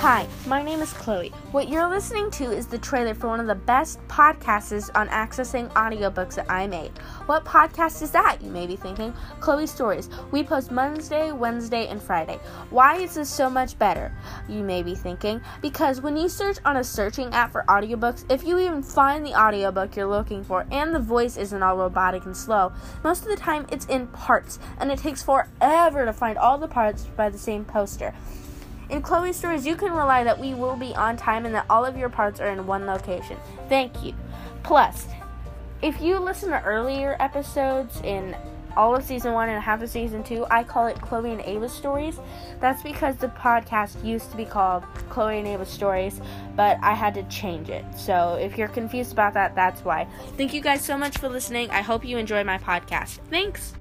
Hi, my name is Chloe. What you're listening to is the trailer for one of the best podcasts on accessing audiobooks that I made. What podcast is that, you may be thinking? Chloe Stories. We post Monday, Wednesday, and Friday. Why is this so much better, you may be thinking? Because when you search on a searching app for audiobooks, if you even find the audiobook you're looking for and the voice isn't all robotic and slow, most of the time it's in parts, and it takes forever to find all the parts by the same poster. In Chloe Stories, you can rely that we will be on time and that all of your parts are in one location. Thank you. Plus, if you listen to earlier episodes in all of season one and half of season two, I call it Chloe and Ava Stories. That's because the podcast used to be called Chloe and Ava Stories, but I had to change it. So if you're confused about that, that's why. Thank you guys so much for listening. I hope you enjoy my podcast. Thanks.